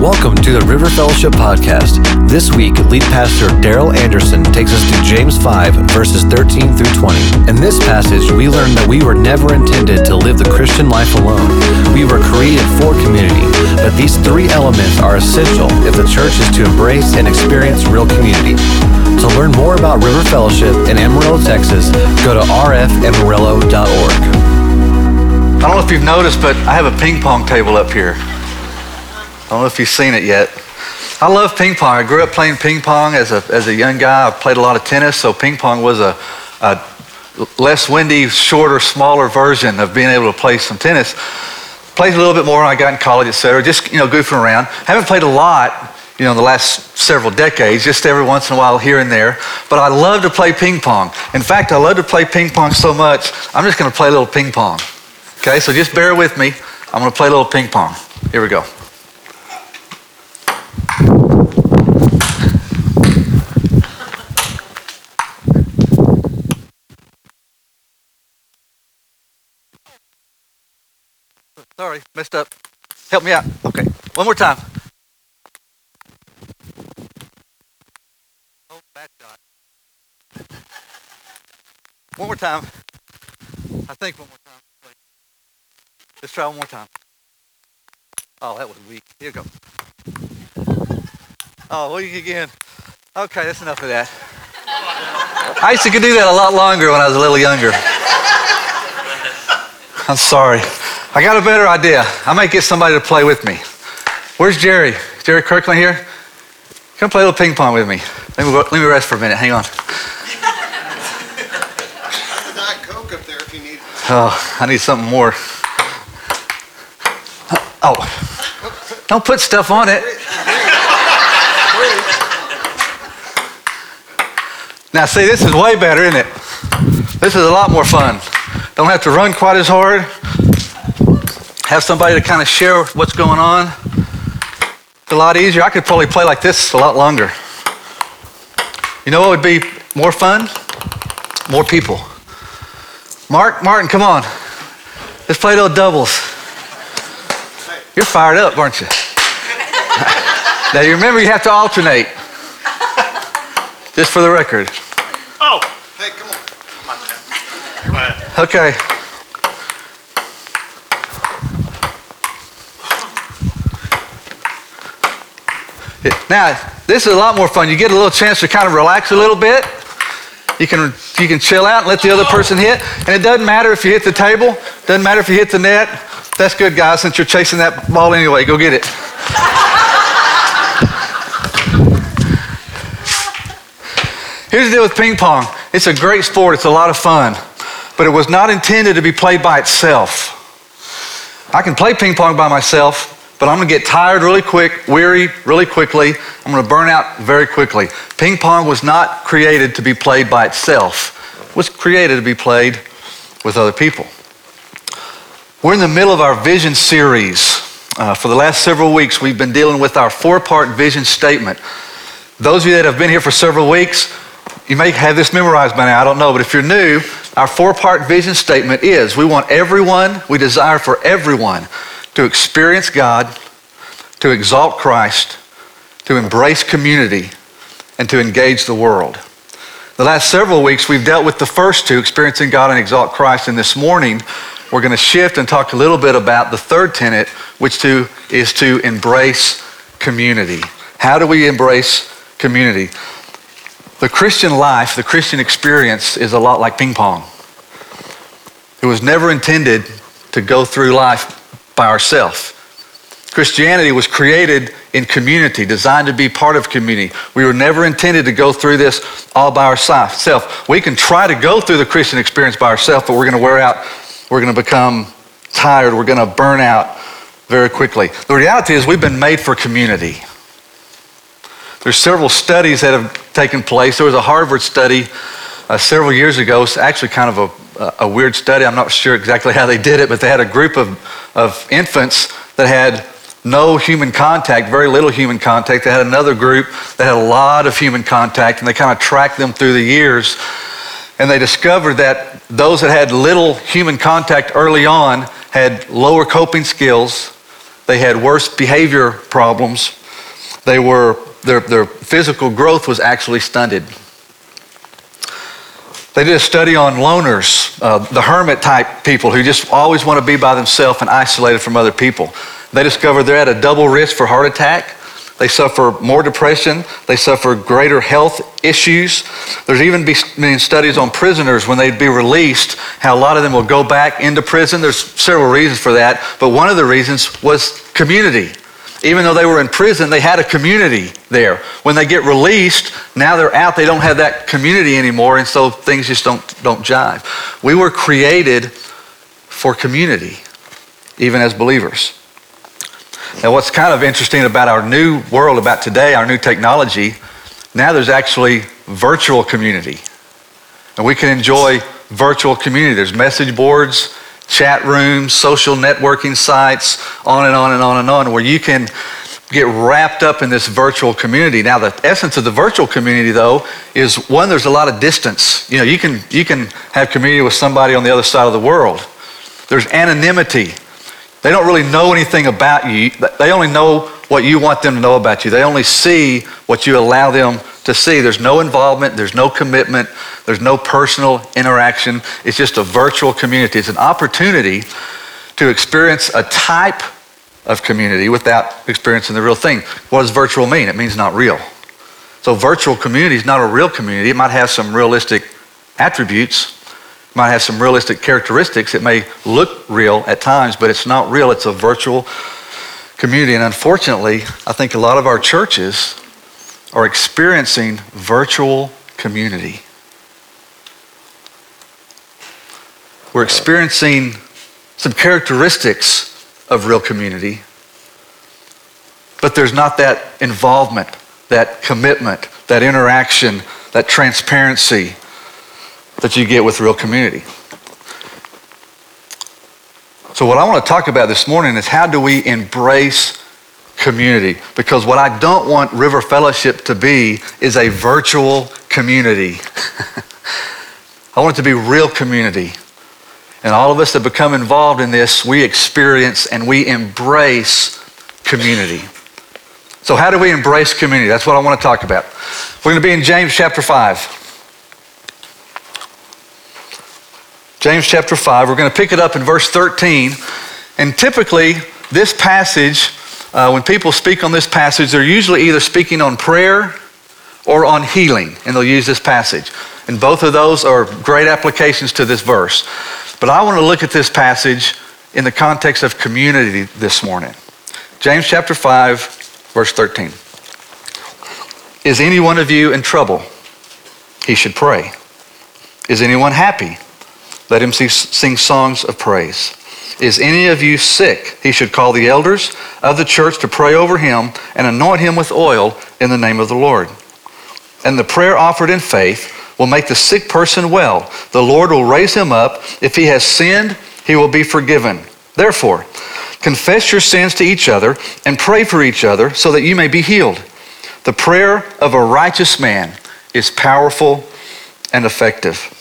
Welcome to the River Fellowship Podcast. This week, lead pastor Daryl Anderson takes us to James 5, verses 13 through 20. In this passage, we learn that we were never intended to live the Christian life alone. We were created for community, but these three elements are essential if the church is to embrace and experience real community. To learn more about River Fellowship in Amarillo, Texas, go to rfamarillo.org. I don't know if you've noticed, but I have a ping pong table up here. I don't know if you've seen it yet. I love ping pong. I grew up playing ping pong as a, as a young guy. I played a lot of tennis, so ping pong was a, a less windy, shorter, smaller version of being able to play some tennis. Played a little bit more when I got in college, et cetera, just, you know, goofing around. Haven't played a lot, you know, in the last several decades, just every once in a while here and there. But I love to play ping pong. In fact, I love to play ping pong so much, I'm just going to play a little ping pong. Okay, so just bear with me. I'm going to play a little ping pong. Here we go. Sorry, messed up. Help me out. Okay, one more time. Oh, bad shot. One more time. I think one more time. Let's try one more time. Oh, that was weak. Here you go. Oh, weak again. Okay, that's enough of that. I used to do that a lot longer when I was a little younger. I'm sorry. I got a better idea. I might get somebody to play with me. Where's Jerry? Jerry Kirkland here? Come play a little ping pong with me. Let me, let me rest for a minute. Hang on. Diet Coke up there if you need. Oh, I need something more. Oh, don't put stuff on it. Now, see, this is way better, isn't it? This is a lot more fun. Don't have to run quite as hard. Have somebody to kind of share what's going on. It's a lot easier. I could probably play like this a lot longer. You know what would be more fun? More people. Mark, Martin, come on. Let's play those doubles. You're fired up, aren't you? now you remember you have to alternate. Just for the record. Oh! Hey, come on. Go ahead. Okay. Now, this is a lot more fun. You get a little chance to kind of relax a little bit. You can, you can chill out and let the other person hit. And it doesn't matter if you hit the table, doesn't matter if you hit the net. That's good, guys, since you're chasing that ball anyway. Go get it. Here's the deal with ping pong it's a great sport, it's a lot of fun, but it was not intended to be played by itself. I can play ping pong by myself, but I'm gonna get tired really quick, weary really quickly. I'm gonna burn out very quickly. Ping pong was not created to be played by itself, it was created to be played with other people. We're in the middle of our vision series. Uh, for the last several weeks, we've been dealing with our four part vision statement. Those of you that have been here for several weeks, you may have this memorized by now, I don't know, but if you're new, our four part vision statement is we want everyone, we desire for everyone to experience God, to exalt Christ, to embrace community, and to engage the world. The last several weeks, we've dealt with the first two, experiencing God and exalt Christ, and this morning, we're going to shift and talk a little bit about the third tenet, which to, is to embrace community. How do we embrace community? The Christian life, the Christian experience is a lot like ping pong. It was never intended to go through life by ourselves. Christianity was created in community, designed to be part of community. We were never intended to go through this all by ourselves. We can try to go through the Christian experience by ourselves, but we're going to wear out, we're going to become tired, we're going to burn out very quickly. The reality is, we've been made for community. There's several studies that have taken place. There was a Harvard study uh, several years ago. It's actually kind of a, a weird study. I'm not sure exactly how they did it, but they had a group of, of infants that had no human contact, very little human contact. They had another group that had a lot of human contact, and they kind of tracked them through the years. And they discovered that those that had little human contact early on had lower coping skills, They had worse behavior problems. They were, their, their physical growth was actually stunted. They did a study on loners, uh, the hermit type people who just always want to be by themselves and isolated from other people. They discovered they're at a double risk for heart attack. They suffer more depression. They suffer greater health issues. There's even been studies on prisoners when they'd be released, how a lot of them will go back into prison. There's several reasons for that, but one of the reasons was community. Even though they were in prison, they had a community there. When they get released, now they're out, they don't have that community anymore, and so things just don't, don't jive. We were created for community, even as believers. Now, what's kind of interesting about our new world, about today, our new technology, now there's actually virtual community. And we can enjoy virtual community. There's message boards, chat rooms, social networking sites, on and on and on and on, where you can get wrapped up in this virtual community. Now, the essence of the virtual community, though, is one, there's a lot of distance. You know, you can, you can have community with somebody on the other side of the world. There's anonymity. They don't really know anything about you. They only know what you want them to know about you. They only see what you allow them to see. There's no involvement, there's no commitment, there's no personal interaction. It's just a virtual community. It's an opportunity to experience a type of community without experiencing the real thing. What does virtual mean? It means not real. So, virtual community is not a real community. It might have some realistic attributes, it might have some realistic characteristics. It may look real at times, but it's not real. It's a virtual community. And unfortunately, I think a lot of our churches are experiencing virtual community. We're experiencing some characteristics of real community, but there's not that involvement, that commitment, that interaction, that transparency that you get with real community. So, what I want to talk about this morning is how do we embrace community because what I don't want River Fellowship to be is a virtual community. I want it to be real community. And all of us that become involved in this, we experience and we embrace community. So, how do we embrace community? That's what I want to talk about. We're going to be in James chapter 5. James chapter 5. We're going to pick it up in verse 13. And typically, this passage uh, when people speak on this passage, they're usually either speaking on prayer or on healing, and they'll use this passage. And both of those are great applications to this verse. But I want to look at this passage in the context of community this morning. James chapter 5, verse 13. Is any one of you in trouble? He should pray. Is anyone happy? Let him sing songs of praise. Is any of you sick? He should call the elders of the church to pray over him and anoint him with oil in the name of the Lord. And the prayer offered in faith will make the sick person well. The Lord will raise him up. If he has sinned, he will be forgiven. Therefore, confess your sins to each other and pray for each other so that you may be healed. The prayer of a righteous man is powerful and effective.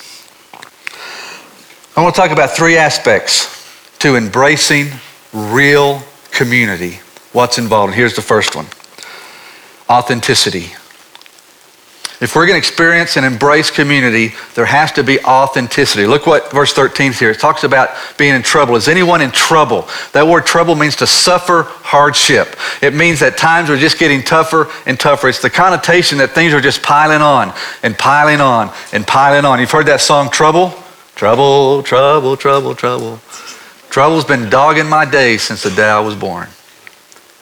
I want to talk about three aspects to embracing real community. What's involved? Here's the first one authenticity. If we're going to experience and embrace community, there has to be authenticity. Look what verse 13 is here. It talks about being in trouble. Is anyone in trouble? That word trouble means to suffer hardship. It means that times are just getting tougher and tougher. It's the connotation that things are just piling on and piling on and piling on. You've heard that song, Trouble? Trouble, trouble, trouble, trouble. Trouble's been dogging my days since the day I was born.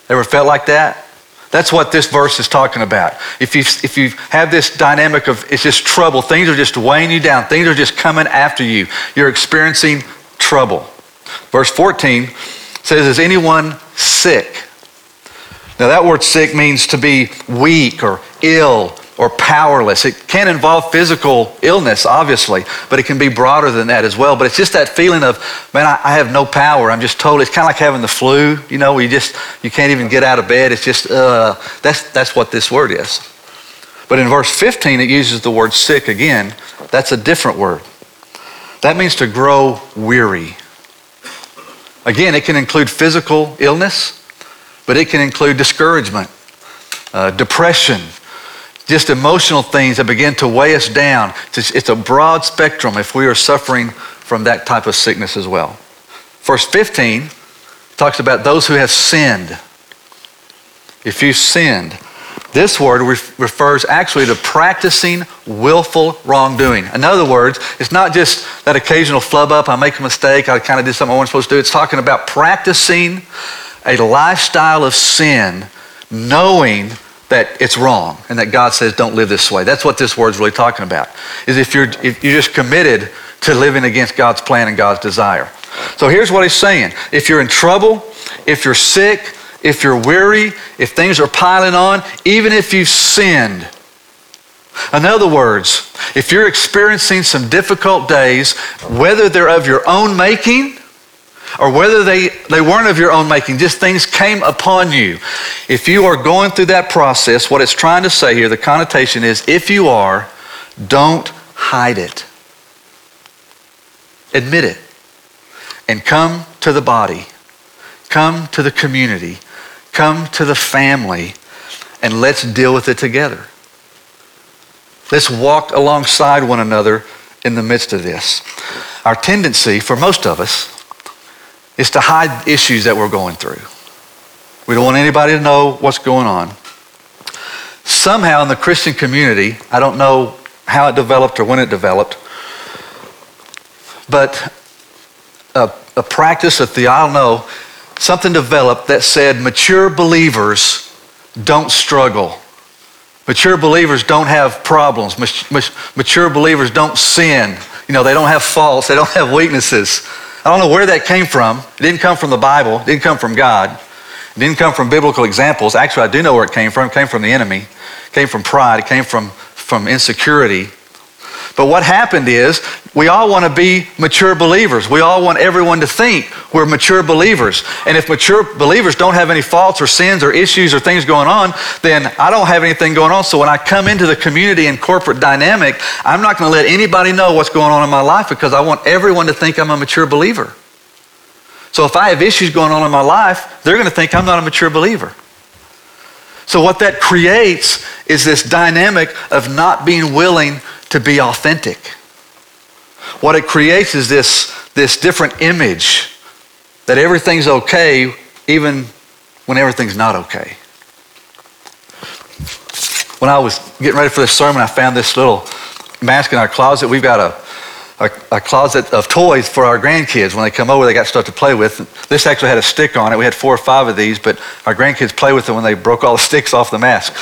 Ever felt like that? That's what this verse is talking about. If you, if you have this dynamic of it's just trouble, things are just weighing you down, things are just coming after you, you're experiencing trouble. Verse 14 says, Is anyone sick? Now, that word sick means to be weak or ill or powerless. It can involve physical illness, obviously, but it can be broader than that as well. But it's just that feeling of, man, I, I have no power. I'm just totally, it's kind of like having the flu, you know, you just, you can't even get out of bed. It's just, uh, that's, that's what this word is. But in verse 15, it uses the word sick again. That's a different word. That means to grow weary. Again, it can include physical illness, but it can include discouragement, uh, depression, just emotional things that begin to weigh us down. It's, a broad spectrum if we are suffering from that type of sickness as well. Verse 15 talks about those who have sinned. If you sinned, this word refers actually to practicing willful wrongdoing. In other words, it's not just that occasional flub up, I make a mistake, I kind of did something I wasn't supposed to do. It's talking about practicing a lifestyle of sin, knowing that it's wrong and that God says don't live this way. That's what this word's really talking about. Is if you're if you're just committed to living against God's plan and God's desire. So here's what he's saying. If you're in trouble, if you're sick, if you're weary, if things are piling on, even if you've sinned. In other words, if you're experiencing some difficult days, whether they're of your own making or whether they, they weren't of your own making, just things came upon you. If you are going through that process, what it's trying to say here, the connotation is if you are, don't hide it. Admit it. And come to the body, come to the community, come to the family, and let's deal with it together. Let's walk alongside one another in the midst of this. Our tendency, for most of us, is to hide issues that we're going through. We don't want anybody to know what's going on. Somehow in the Christian community, I don't know how it developed or when it developed, but a, a practice, a the, I don't know, something developed that said mature believers don't struggle. Mature believers don't have problems. Mature believers don't sin. You know, they don't have faults. They don't have weaknesses. I don't know where that came from. It didn't come from the Bible. It didn't come from God. It didn't come from biblical examples. Actually, I do know where it came from. It came from the enemy. It came from pride. It came from, from insecurity. But what happened is we all want to be mature believers. We all want everyone to think we're mature believers. And if mature believers don't have any faults or sins or issues or things going on, then I don't have anything going on. So when I come into the community and corporate dynamic, I'm not going to let anybody know what's going on in my life because I want everyone to think I'm a mature believer. So if I have issues going on in my life, they're going to think I'm not a mature believer. So what that creates is this dynamic of not being willing to be authentic. What it creates is this, this different image that everything's okay even when everything's not okay. When I was getting ready for this sermon, I found this little mask in our closet. We've got a, a, a, closet of toys for our grandkids. When they come over, they got stuff to play with. This actually had a stick on it. We had four or five of these, but our grandkids play with them when they broke all the sticks off the mask.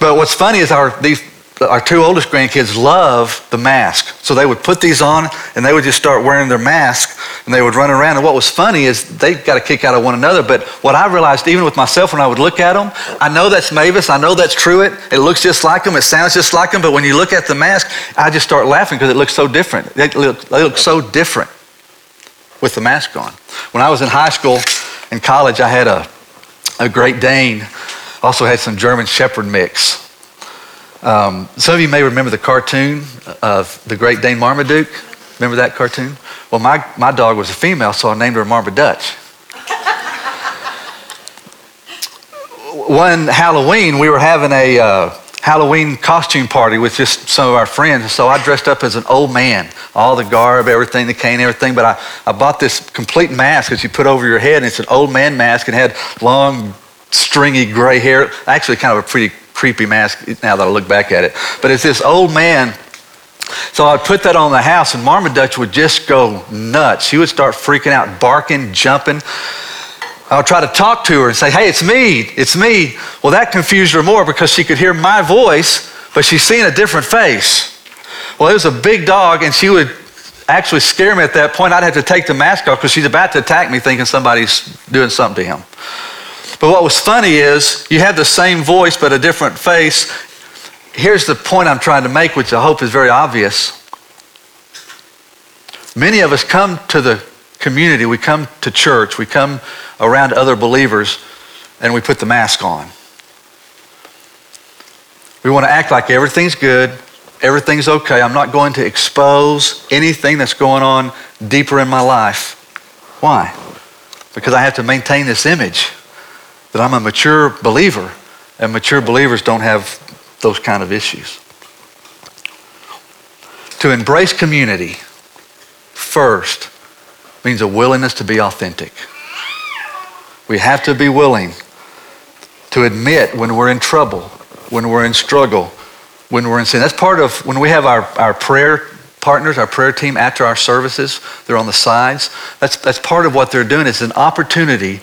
But what's funny is our, these, our two oldest grandkids love the mask. So they would put these on and they would just start wearing their mask and they would run around. And what was funny is they got a kick out of one another. But what I realized, even with myself, when I would look at them, I know that's Mavis. I know that's Truett. It looks just like them. It sounds just like them. But when you look at the mask, I just start laughing because it looks so different. They look, they look so different with the mask on. When I was in high school and college, I had a, a Great Dane. Also had some German Shepherd mix. Um, some of you may remember the cartoon of the Great Dane Marmaduke. Remember that cartoon? Well, my, my dog was a female, so I named her Marmaduke. One Halloween, we were having a uh, Halloween costume party with just some of our friends. So I dressed up as an old man, all the garb, everything, the cane, everything. But I, I bought this complete mask that you put over your head, and it's an old man mask and had long, stringy gray hair. Actually, kind of a pretty creepy mask now that I look back at it. But it's this old man. So I'd put that on the house, and Marmaduke would just go nuts. She would start freaking out, barking, jumping. I would try to talk to her and say, Hey, it's me, it's me. Well, that confused her more because she could hear my voice, but she's seeing a different face. Well, it was a big dog, and she would actually scare me at that point. I'd have to take the mask off because she's about to attack me, thinking somebody's doing something to him. But what was funny is you have the same voice but a different face. Here's the point I'm trying to make, which I hope is very obvious. Many of us come to the community, we come to church, we come around other believers, and we put the mask on. We want to act like everything's good, everything's okay. I'm not going to expose anything that's going on deeper in my life. Why? Because I have to maintain this image. That I'm a mature believer, and mature believers don't have those kind of issues. To embrace community first means a willingness to be authentic. We have to be willing to admit when we're in trouble, when we're in struggle, when we're in sin. That's part of when we have our, our prayer partners, our prayer team after our services, they're on the sides. That's, that's part of what they're doing. It's an opportunity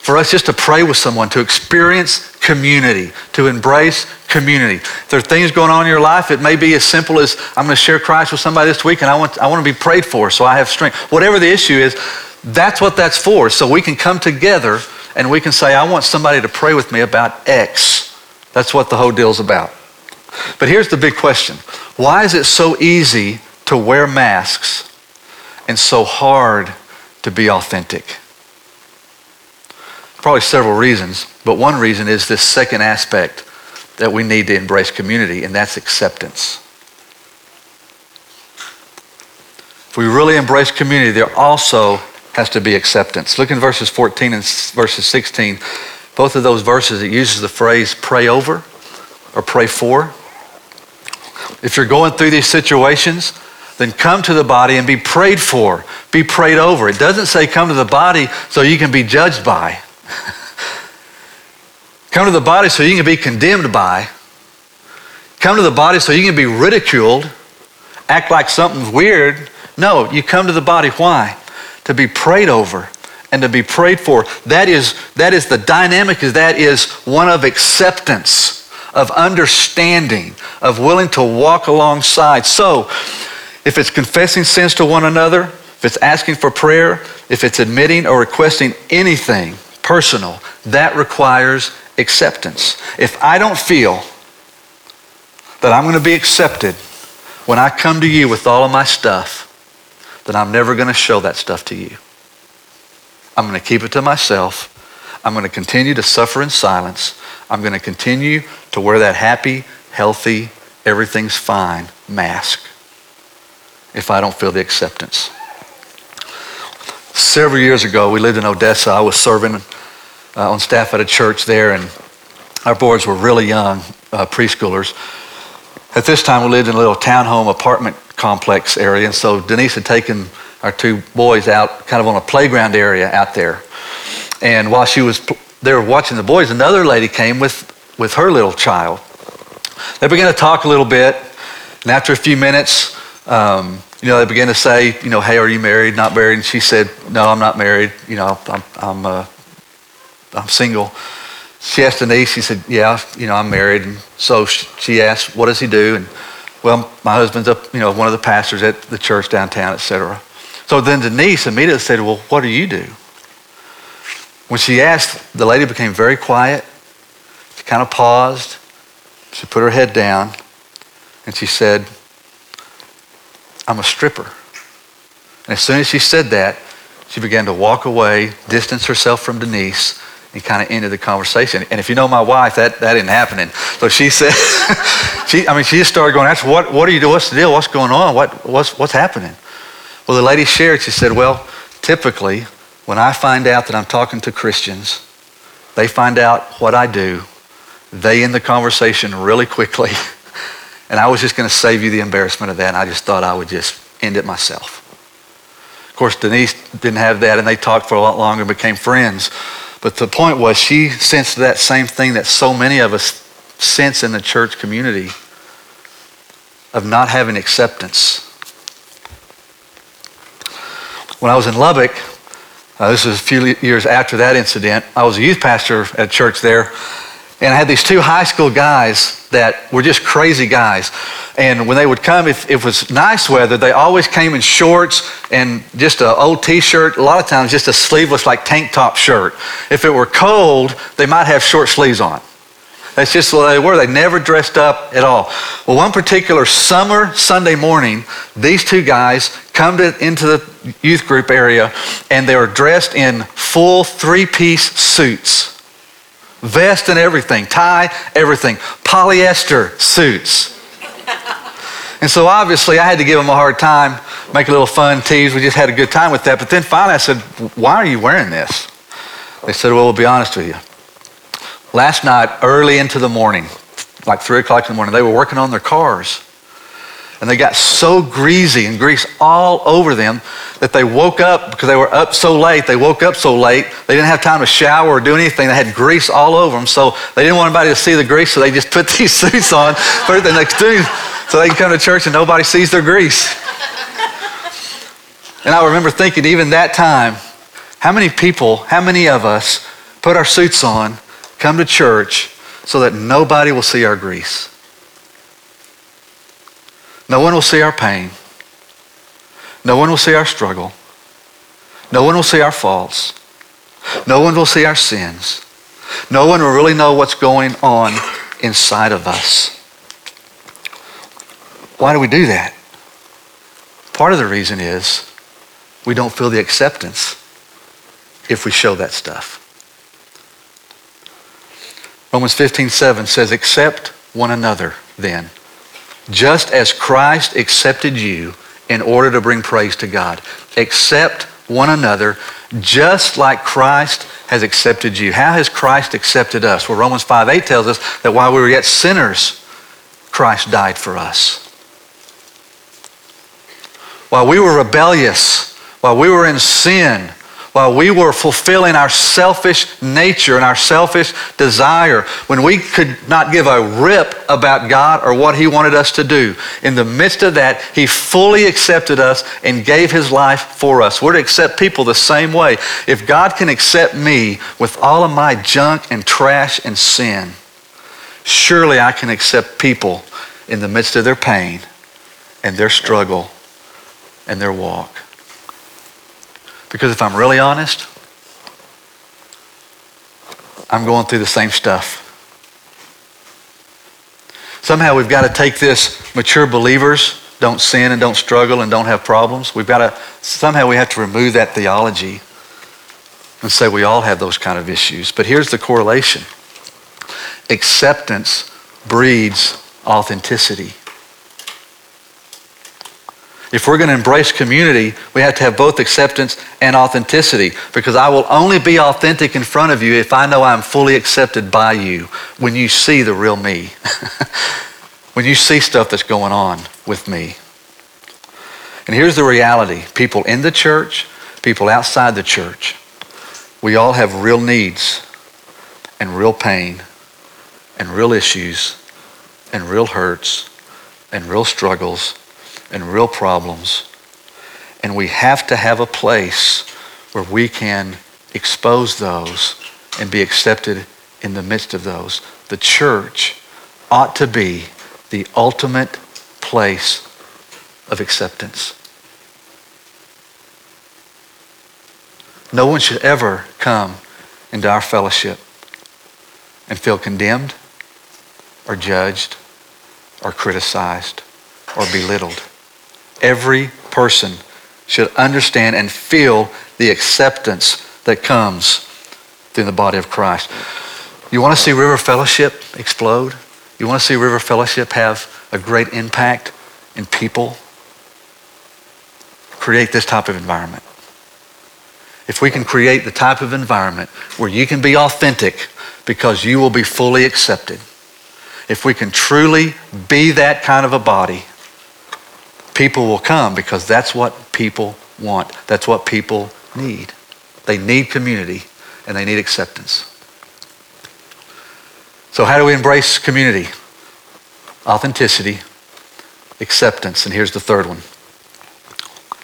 for us just to pray with someone, to experience community, to embrace community. If there are things going on in your life, it may be as simple as I'm going to share Christ with somebody this week and I want, I want to be prayed for so I have strength. Whatever the issue is, that's what that's for. So we can come together and we can say, I want somebody to pray with me about X. That's what the whole deal's about. But here's the big question why is it so easy to wear masks and so hard to be authentic? Probably several reasons, but one reason is this second aspect that we need to embrace community, and that's acceptance. If we really embrace community, there also has to be acceptance. Look in verses 14 and verses 16. Both of those verses, it uses the phrase pray over or pray for. If you're going through these situations, then come to the body and be prayed for, be prayed over. It doesn't say come to the body so you can be judged by. come to the body so you can be condemned by. Come to the body so you can be ridiculed, act like something's weird. No, you come to the body. Why? To be prayed over and to be prayed for. That is, that is the dynamic, is that is one of acceptance of understanding, of willing to walk alongside. So, if it's confessing sins to one another, if it's asking for prayer, if it's admitting or requesting anything personal, that requires acceptance. If I don't feel that I'm going to be accepted when I come to you with all of my stuff, then I'm never going to show that stuff to you. I'm going to keep it to myself. I'm going to continue to suffer in silence. I'm going to continue to wear that happy, healthy, everything's fine mask if I don't feel the acceptance. Several years ago, we lived in Odessa. I was serving uh, on staff at a church there, and our boys were really young, uh, preschoolers. At this time, we lived in a little townhome apartment complex area, and so Denise had taken our two boys out kind of on a playground area out there. And while she was there watching the boys, another lady came with, with her little child. They began to talk a little bit, and after a few minutes, um, you know, they began to say, you know, hey, are you married, not married? And she said, no, I'm not married. You know, I'm, I'm, uh, I'm single. She asked Denise, she said, yeah, you know, I'm married. And so she asked, what does he do? And well, my husband's up, you know, one of the pastors at the church downtown, etc. So then Denise immediately said, well, what do you do? When she asked, the lady became very quiet. She kind of paused. She put her head down and she said, I'm a stripper. And as soon as she said that, she began to walk away, distance herself from Denise, and kind of ended the conversation. And if you know my wife, that, that isn't happening. So she said, she, I mean, she just started going, That's, what, what are you doing? What's the deal? What's going on? What, what's, what's happening? Well, the lady shared, she said, Well, typically, when I find out that I'm talking to Christians, they find out what I do, they end the conversation really quickly. And I was just going to save you the embarrassment of that, and I just thought I would just end it myself. Of course, Denise didn't have that, and they talked for a lot longer and became friends. But the point was, she sensed that same thing that so many of us sense in the church community of not having acceptance. When I was in Lubbock, uh, this was a few years after that incident, I was a youth pastor at a church there, and I had these two high school guys that were just crazy guys. And when they would come, if, if it was nice weather, they always came in shorts and just an old t-shirt, a lot of times just a sleeveless like tank top shirt. If it were cold, they might have short sleeves on. That's just what they were. They never dressed up at all. Well, one particular summer Sunday morning, these two guys come to, into the youth group area and they were dressed in full three-piece suits vest and everything, tie, everything, polyester suits. And so obviously I had to give them a hard time, make a little fun, tease. We just had a good time with that. But then finally I said, Why are you wearing this? They said, Well, we'll be honest with you. Last night, early into the morning, like 3 o'clock in the morning, they were working on their cars. And they got so greasy and grease all over them that they woke up because they were up so late. They woke up so late, they didn't have time to shower or do anything. They had grease all over them. So they didn't want anybody to see the grease, so they just put these suits on, it the next day, so they can come to church and nobody sees their grease. And I remember thinking, even that time, how many people, how many of us put our suits on, come to church so that nobody will see our grease? No one will see our pain. No one will see our struggle. No one will see our faults. No one will see our sins. No one will really know what's going on inside of us. Why do we do that? Part of the reason is we don't feel the acceptance if we show that stuff. Romans 15, 7 says, Accept one another then, just as Christ accepted you in order to bring praise to God. Accept one another just like Christ has accepted you. How has Christ accepted us? Well, Romans 5, 8 tells us that while we were yet sinners, Christ died for us. While we were rebellious, while we were in sin, while we were fulfilling our selfish nature and our selfish desire, when we could not give a rip about God or what He wanted us to do, in the midst of that, He fully accepted us and gave His life for us. We're to accept people the same way. If God can accept me with all of my junk and trash and sin, surely I can accept people in the midst of their pain and their struggle and their walk. Because if I'm really honest, I'm going through the same stuff. Somehow we've got to take this mature believers don't sin and don't struggle and don't have problems. We've got to, somehow we have to remove that theology and say we all have those kind of issues. But here's the correlation acceptance breeds authenticity. If we're going to embrace community, we have to have both acceptance and authenticity because I will only be authentic in front of you if I know I'm fully accepted by you when you see the real me. when you see stuff that's going on with me. And here's the reality people in the church, people outside the church, we all have real needs and real pain and real issues and real hurts and real struggles and real problems. And we have to have a place where we can expose those and be accepted in the midst of those. The church ought to be the ultimate place of acceptance. No one should ever come into our fellowship and feel condemned or judged or criticized or belittled. Every person should understand and feel the acceptance that comes through the body of Christ. You want to see River Fellowship explode? You want to see River Fellowship have a great impact in people? Create this type of environment. If we can create the type of environment where you can be authentic because you will be fully accepted, if we can truly be that kind of a body, people will come because that's what people want. That's what people need. They need community and they need acceptance. So, how do we embrace community? Authenticity, acceptance, and here's the third one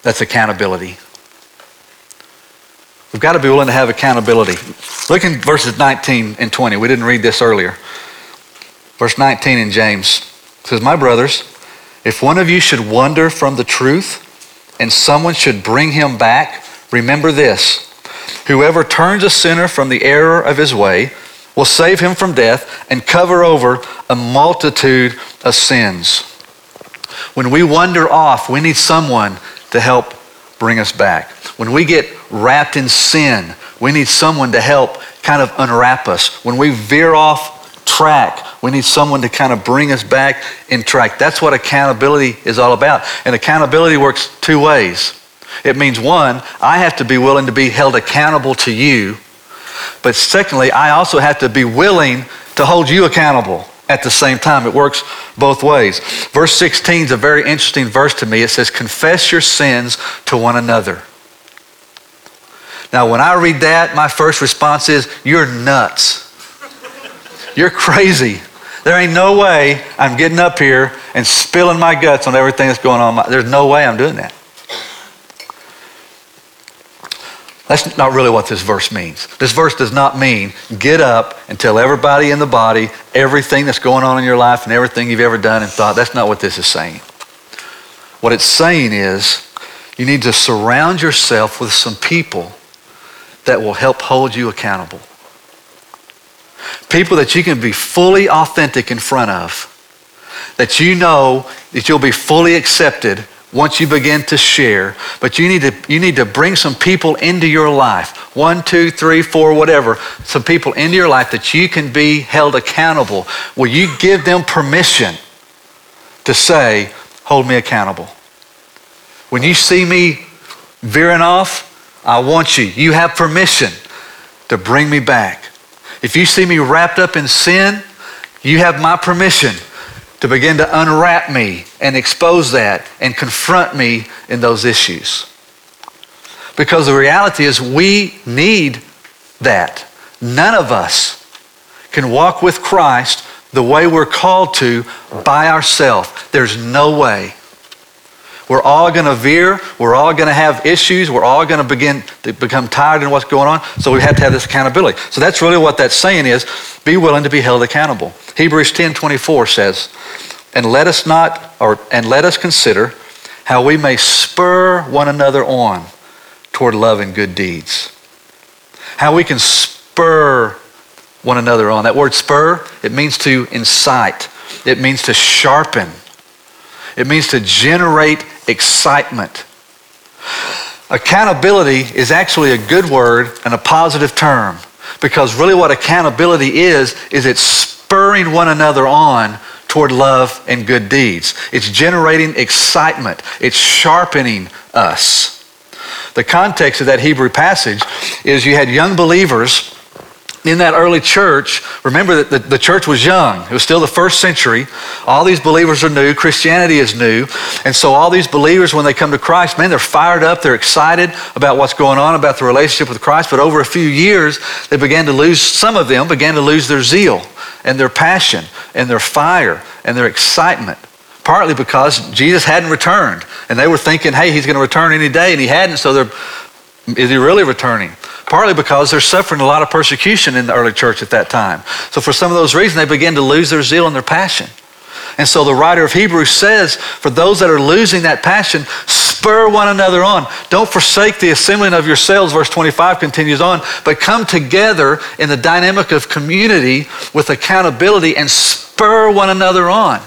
that's accountability. We've got to be willing to have accountability. Look in verses 19 and 20. We didn't read this earlier. Verse 19 in James says, My brothers, if one of you should wander from the truth and someone should bring him back, remember this whoever turns a sinner from the error of his way will save him from death and cover over a multitude of sins. When we wander off, we need someone to help bring us back. When we get wrapped in sin, we need someone to help kind of unwrap us. When we veer off track, we need someone to kind of bring us back in track. That's what accountability is all about. And accountability works two ways. It means one, I have to be willing to be held accountable to you But secondly, I also have to be willing to hold you accountable at the same time. It works both ways. Verse 16 is a very interesting verse to me. It says, Confess your sins to one another. Now, when I read that, my first response is, You're nuts. You're crazy. There ain't no way I'm getting up here and spilling my guts on everything that's going on. There's no way I'm doing that. That's not really what this verse means. This verse does not mean get up and tell everybody in the body everything that's going on in your life and everything you've ever done and thought. That's not what this is saying. What it's saying is you need to surround yourself with some people that will help hold you accountable. People that you can be fully authentic in front of, that you know that you'll be fully accepted once you begin to share. But you need to, you need to bring some people into your life one, two, three, four, whatever some people into your life that you can be held accountable. Will you give them permission to say, hold me accountable? When you see me veering off, I want you. You have permission to bring me back. If you see me wrapped up in sin, you have my permission to begin to unwrap me and expose that and confront me in those issues. Because the reality is, we need that. None of us can walk with Christ the way we're called to by ourselves. There's no way. We're all going to veer. We're all going to have issues. We're all going to begin to become tired in what's going on. So we have to have this accountability. So that's really what that's saying is be willing to be held accountable. Hebrews 10 24 says, and let us not, or and let us consider how we may spur one another on toward love and good deeds. How we can spur one another on. That word spur, it means to incite. It means to sharpen. It means to generate excitement. Accountability is actually a good word and a positive term because really what accountability is, is it's spurring one another on toward love and good deeds. It's generating excitement. It's sharpening us. The context of that Hebrew passage is you had young believers in that early church, remember that the, the, church was young. It was still the first century. All these believers are new. Christianity is new. And so all these believers, when they come to Christ, man, they're fired up. They're excited about what's going on, about the relationship with Christ. But over a few years, they began to lose, some of them began to lose their zeal and their passion and their fire and their excitement. Partly because Jesus hadn't returned. And they were thinking, hey, he's going to return any day. And he hadn't. So they're, is he really returning? Partly because they're suffering a lot of persecution in the early church at that time. So for some of those reasons, they begin to lose their zeal and their passion. And so the writer of Hebrews says, for those that are losing that passion, spur one another on. Don't forsake the assembling of yourselves, verse 25 continues on, but come together in the dynamic of community with accountability and spur one another on.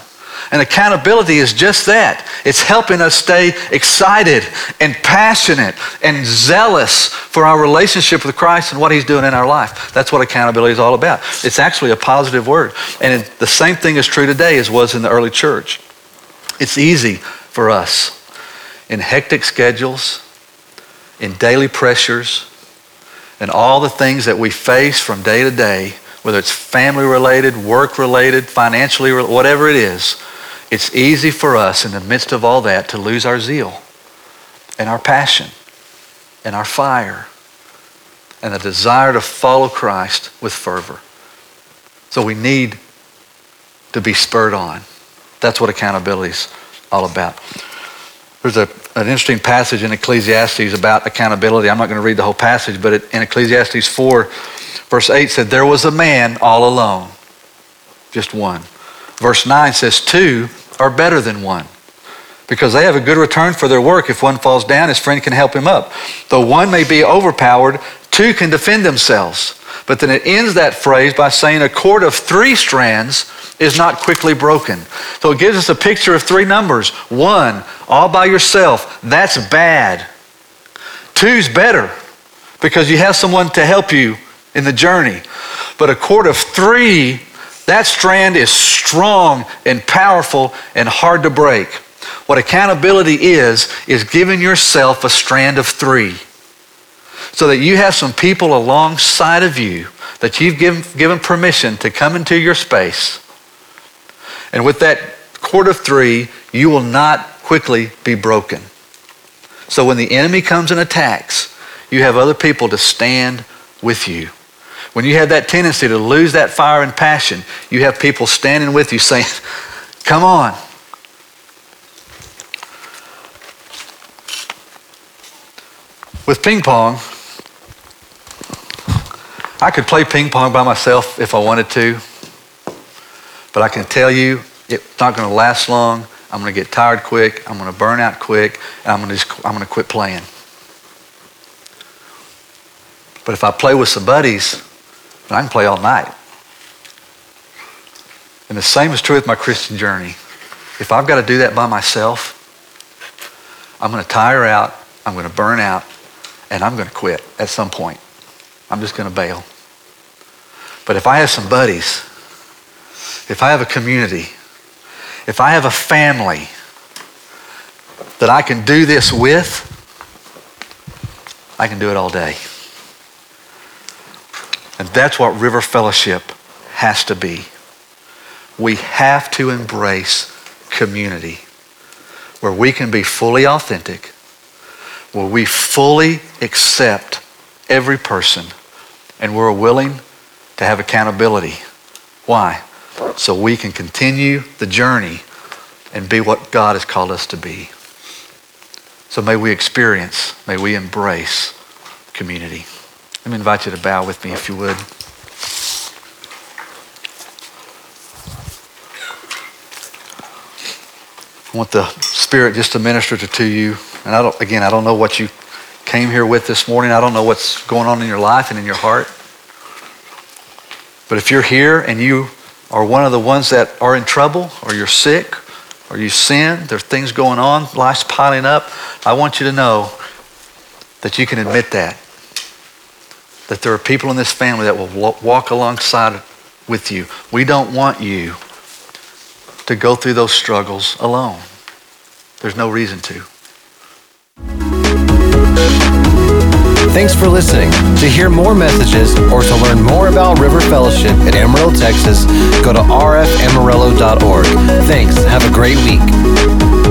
And accountability is just that. It's helping us stay excited and passionate and zealous for our relationship with Christ and what He's doing in our life. That's what accountability is all about. It's actually a positive word. And it, the same thing is true today as was in the early church. It's easy for us in hectic schedules, in daily pressures, and all the things that we face from day to day, whether it's family related, work related, financially, whatever it is it's easy for us in the midst of all that to lose our zeal and our passion and our fire and the desire to follow Christ with fervor. So we need to be spurred on. That's what accountability is all about. There's a, an interesting passage in Ecclesiastes about accountability. I'm not going to read the whole passage, but it, in Ecclesiastes 4, verse 8 said, There was a man all alone, just one. Verse 9 says, Two are better than one because they have a good return for their work. If one falls down, his friend can help him up. Though one may be overpowered, two can defend themselves. But then it ends that phrase by saying a cord of three strands is not quickly broken. So it gives us a picture of three numbers. One, all by yourself, that's bad. Two's better because you have someone to help you in the journey. But a cord of three that strand is strong and powerful and hard to break. What accountability is, is giving yourself a strand of three. so that you have some people alongside of you that you've given, given permission to come into your space. And with that cord of three, you will not quickly be broken. So when the enemy comes and attacks, you have other people to stand with you. When you have that tendency to lose that fire and passion, you have people standing with you saying, Come on. With ping pong, I could play ping pong by myself if I wanted to, but I can tell you it's not going to last long. I'm going to get tired quick. I'm going to burn out quick, and I'm going to just, I'm going to quit playing. But if I play with some buddies, I can play all night. And the same is true with my Christian journey. If I've got to do that by myself, I'm going to tire out, I'm going to burn out, and I'm going to quit at some point. I'm just going to bail. But if I have some buddies, if I have a community, if I have a family that I can do this with, I can do it all day. And that's what River Fellowship has to be. We have to embrace community where we can be fully authentic, where we fully accept every person, and we're willing to have accountability. Why? So we can continue the journey and be what God has called us to be. So may we experience, may we embrace community. Let me invite you to bow with me if you would. I want the Spirit just to minister to to you. And I don't, again, I don't know what you came here with this morning. I don't know what's going on in your life and in your heart. But if you're here and you are one of the ones that are in trouble or you're sick or you sin, there's things going on, life's piling up, I want you to know that you can admit that. That there are people in this family that will walk alongside with you. We don't want you to go through those struggles alone. There's no reason to. Thanks for listening. To hear more messages or to learn more about River Fellowship in Amarillo, Texas, go to rfamarillo.org. Thanks. Have a great week.